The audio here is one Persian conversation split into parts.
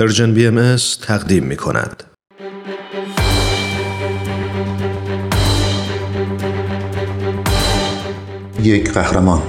پرژن بی ام تقدیم می کند. یک قهرمان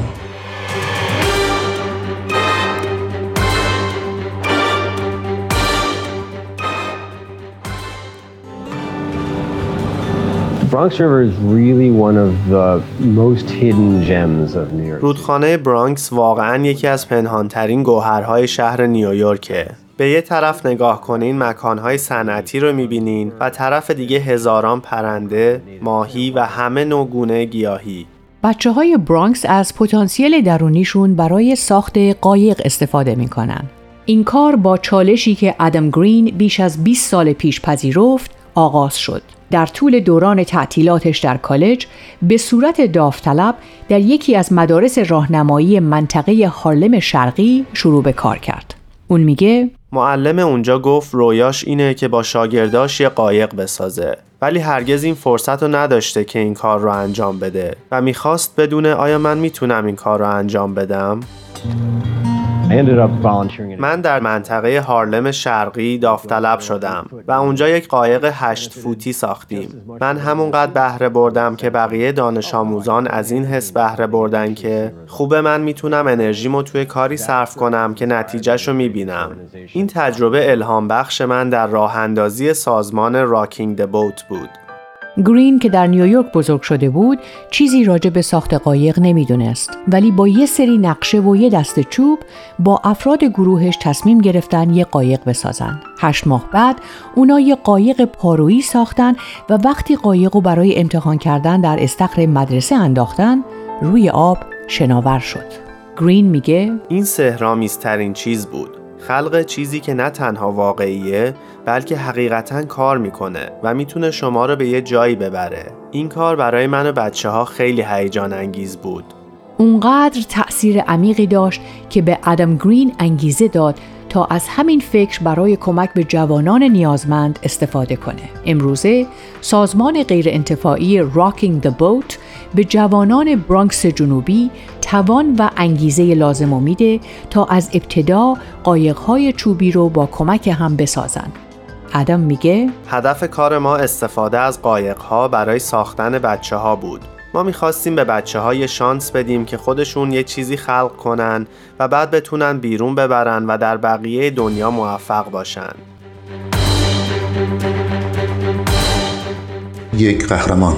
رودخانه برانکس واقعا یکی از پنهانترین گوهرهای شهر نیویورکه. به یه طرف نگاه کنین مکانهای صنعتی رو می‌بینین و طرف دیگه هزاران پرنده، ماهی و همه نوع گونه گیاهی. بچه های برانکس از پتانسیل درونیشون برای ساخت قایق استفاده می‌کنن. این کار با چالشی که ادم گرین بیش از 20 سال پیش پذیرفت آغاز شد. در طول دوران تعطیلاتش در کالج به صورت داوطلب در یکی از مدارس راهنمایی منطقه هارلم شرقی شروع به کار کرد. اون میگه معلم اونجا گفت رویاش اینه که با شاگرداش یه قایق بسازه ولی هرگز این فرصت رو نداشته که این کار رو انجام بده و می‌خواست بدونه آیا من می‌تونم این کار رو انجام بدم؟ من در منطقه هارلم شرقی داوطلب شدم و اونجا یک قایق هشت فوتی ساختیم. من همونقدر بهره بردم که بقیه دانش آموزان از این حس بهره بردن که خوبه من می‌تونم انرژیمو توی کاری صرف کنم که نتیجهش رو می‌بینم. این تجربه الهام بخش من در راه اندازی سازمان راکینگ د بوت بود. گرین که در نیویورک بزرگ شده بود چیزی راجع به ساخت قایق نمی‌دونست. ولی با یه سری نقشه و یه دست چوب با افراد گروهش تصمیم گرفتن یه قایق بسازن. هشت ماه بعد اونا یه قایق پارویی ساختن و وقتی قایق رو برای امتحان کردن در استخر مدرسه انداختن روی آب شناور شد. گرین میگه این سهرامیزترین چیز بود. خلق چیزی که نه تنها واقعیه بلکه حقیقتا کار می‌کنه و می‌تونه شما رو به یه جایی ببره این کار برای من و بچه ها خیلی هیجان انگیز بود اونقدر تأثیر عمیقی داشت که به ادم گرین انگیزه داد تا از همین فکر برای کمک به جوانان نیازمند استفاده کنه. امروزه سازمان غیرانتفاعی راکینگ the Boat به جوانان برانکس جنوبی توان و انگیزه لازم میده تا از ابتدا قایقهای چوبی رو با کمک هم بسازن. ادم میگه هدف کار ما استفاده از قایقها برای ساختن بچه ها بود. ما می‌خواستیم به بچه های شانس بدیم که خودشون یه چیزی خلق کنن و بعد بتونن بیرون ببرن و در بقیه دنیا موفق باشن. یک قهرمان.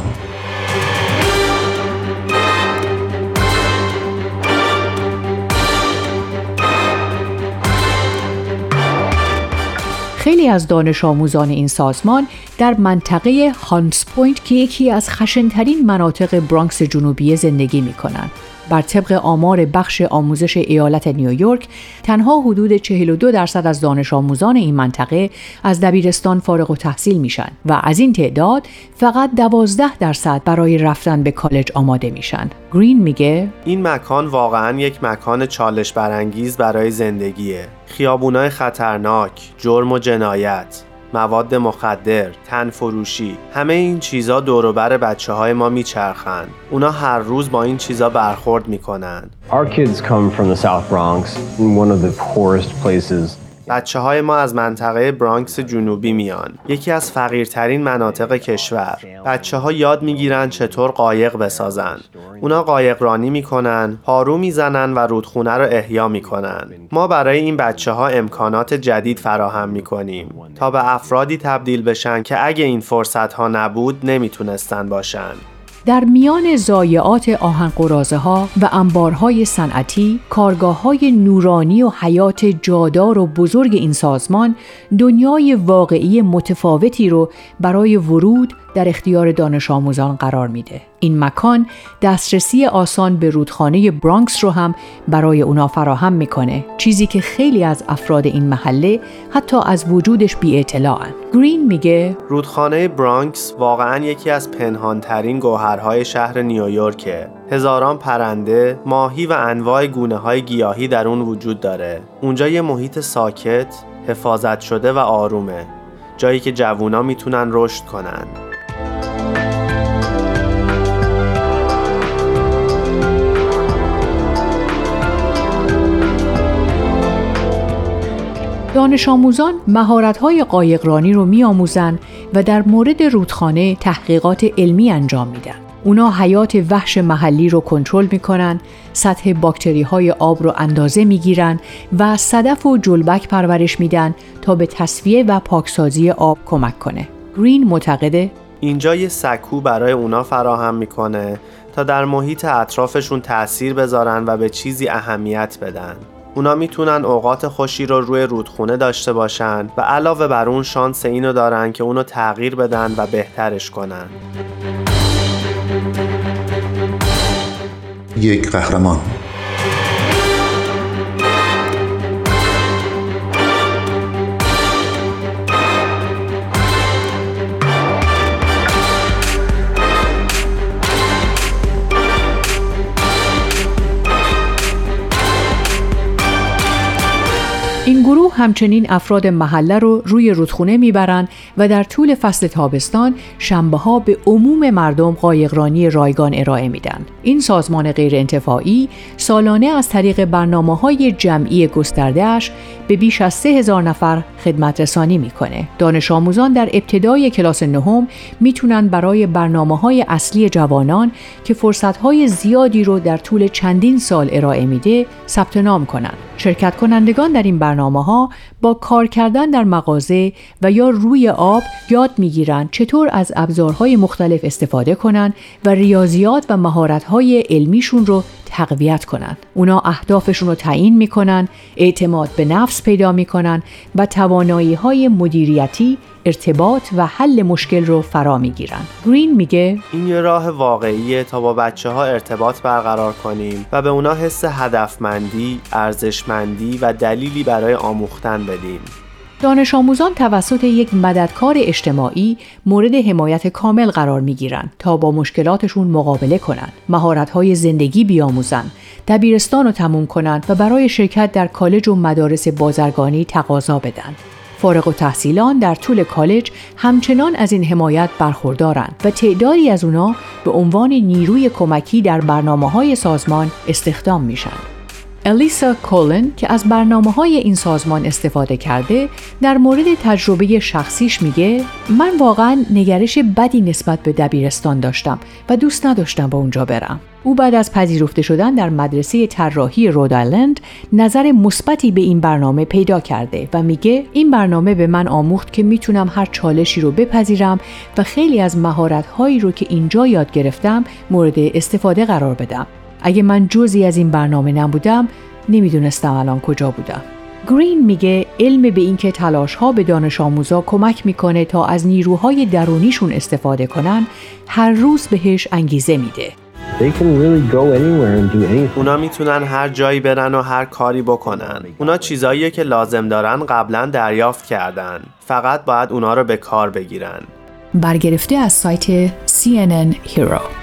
خیلی از دانش آموزان این سازمان در منطقه هانتس پوینت که یکی از خشنترین مناطق برانکس جنوبی زندگی می کنند. بر طبق آمار بخش آموزش ایالت نیویورک تنها حدود 42 درصد از دانش آموزان این منطقه از دبیرستان فارغ التحصیل میشن و از این تعداد فقط 12 درصد برای رفتن به کالج آماده میشن. گرین میگه این مکان واقعا یک مکان چالش برانگیز برای زندگیه. خیابونای خطرناک، جرم و جنایت، مواد مخدر، تن فروشی همه این چیزا دوروبر بچه های ما میچرخن. اونا هر روز با این چیزا برخورد می‌کنن. Our kids come from the South Bronx, one of the poorest places بچه های ما از منطقه برانکس جنوبی میان. یکی از فقیرترین مناطق کشور. بچه ها یاد می‌گیرن چطور قایق بسازن. اونا قایق رانی می‌کنن پارو می‌زنن و رودخونه رو احیا می‌کنن. ما برای این بچه ها امکانات جدید فراهم می‌کنیم. تا به افرادی تبدیل بشن که اگه این فرصت ها نبود نمی‌تونستن باشن. در میان زایعات آهن ها و انبارهای صنعتی، کارگاه های نورانی و حیات جادار و بزرگ این سازمان دنیای واقعی متفاوتی رو برای ورود در اختیار دانش آموزان قرار میده. این مکان دسترسی آسان به رودخانه برانکس رو هم برای اونا فراهم می‌کنه چیزی که خیلی از افراد این محله حتی از وجودش بی اطلاعن. گرین میگه رودخانه برانکس واقعا یکی از پنهانترین گوهرهای شهر نیویورکه هزاران پرنده، ماهی و انواع گونه های گیاهی در اون وجود داره. اونجا یه محیط ساکت، حفاظت شده و آرومه. جایی که جوونا می‌تونن رشد کنن. دانش آموزان مهارت‌های قایقرانی رو می‌آموزند و در مورد رودخانه تحقیقات علمی انجام میدن. اونا حیات وحش محلی رو کنترل می‌کنن، سطح باکتری های آب رو اندازه می‌گیرن و صدف و جلبک پرورش میدن تا به تصفیه و پاکسازی آب کمک کنه. گرین معتقده اینجا یه سکو برای اونا فراهم می‌کنه تا در محیط اطرافشون تأثیر بذارن و به چیزی اهمیت بدن. اونا می‌تونن اوقات خوشی رو روی رودخونه داشته باشن و علاوه بر اون شانس اینو دارن که اونو تغییر بدن و بهترش کنن. یک قهرمان این گروه همچنین افراد محله رو روی رودخونه می‌برند و در طول فصل تابستان شنبه ها به عموم مردم قایقرانی رایگان ارائه میدن. این سازمان غیرانتفاعی سالانه از طریق برنامه های جمعی گستردهش به بیش از 3000 نفر خدمت رسانی می‌کنه. دانش آموزان در ابتدای کلاس نهم می‌تونن برای برنامه های اصلی جوانان که فرصت های زیادی رو در طول چندین سال ارائه میده ثبت نام کنند. شرکت کنندگان در این برنامه ها با کار کردن در مغازه و یا روی آب یاد می‌گیرند چطور از ابزارهای مختلف استفاده کنند و ریاضیات و مهارت‌های علمیشون رو تقویت کنند. اونا اهدافشون رو تعیین می‌کنن، اعتماد به نفس پیدا می‌کنن و توانایی های مدیریتی، ارتباط و حل مشکل رو فرا می‌گیرن. گرین میگه این یه راه واقعیه تا با بچه ها ارتباط برقرار کنیم و به اونا حس هدفمندی، ارزشمندی و دلیلی برای آموختن بدیم. دانش آموزان توسط یک مددکار اجتماعی مورد حمایت کامل قرار می گیرند تا با مشکلاتشون مقابله کنند، مهارت‌های زندگی بیاموزند، دبیرستان رو تموم کنند و برای شرکت در کالج و مدارس بازرگانی تقاضا بدن. فارغ و تحصیلان در طول کالج همچنان از این حمایت برخوردارند و تعدادی از اونا به عنوان نیروی کمکی در برنامه های سازمان استخدام میشن. الیسا کولن که از برنامه های این سازمان استفاده کرده در مورد تجربه شخصیش میگه من واقعا نگرش بدی نسبت به دبیرستان داشتم و دوست نداشتم با اونجا برم. او بعد از پذیرفته شدن در مدرسه طراحی رودایلند نظر مثبتی به این برنامه پیدا کرده و میگه این برنامه به من آموخت که می‌تونم هر چالشی رو بپذیرم و خیلی از مهارت‌هایی رو که اینجا یاد گرفتم مورد استفاده قرار بدم. اگه من جزی از این برنامه نبودم نمی‌دونستم الان کجا بودم. گرین میگه علم به اینکه تلاش ها به دانش آموزا کمک می‌کنه تا از نیروهای درونیشون استفاده کنن هر روز بهش انگیزه میده. اونا می‌تونن هر جایی برن و هر کاری بکنن. اونا چیزاییه که لازم دارن قبلا دریافت کردن. فقط باید اونا رو به کار بگیرن. برگرفته از سایت CNN Hero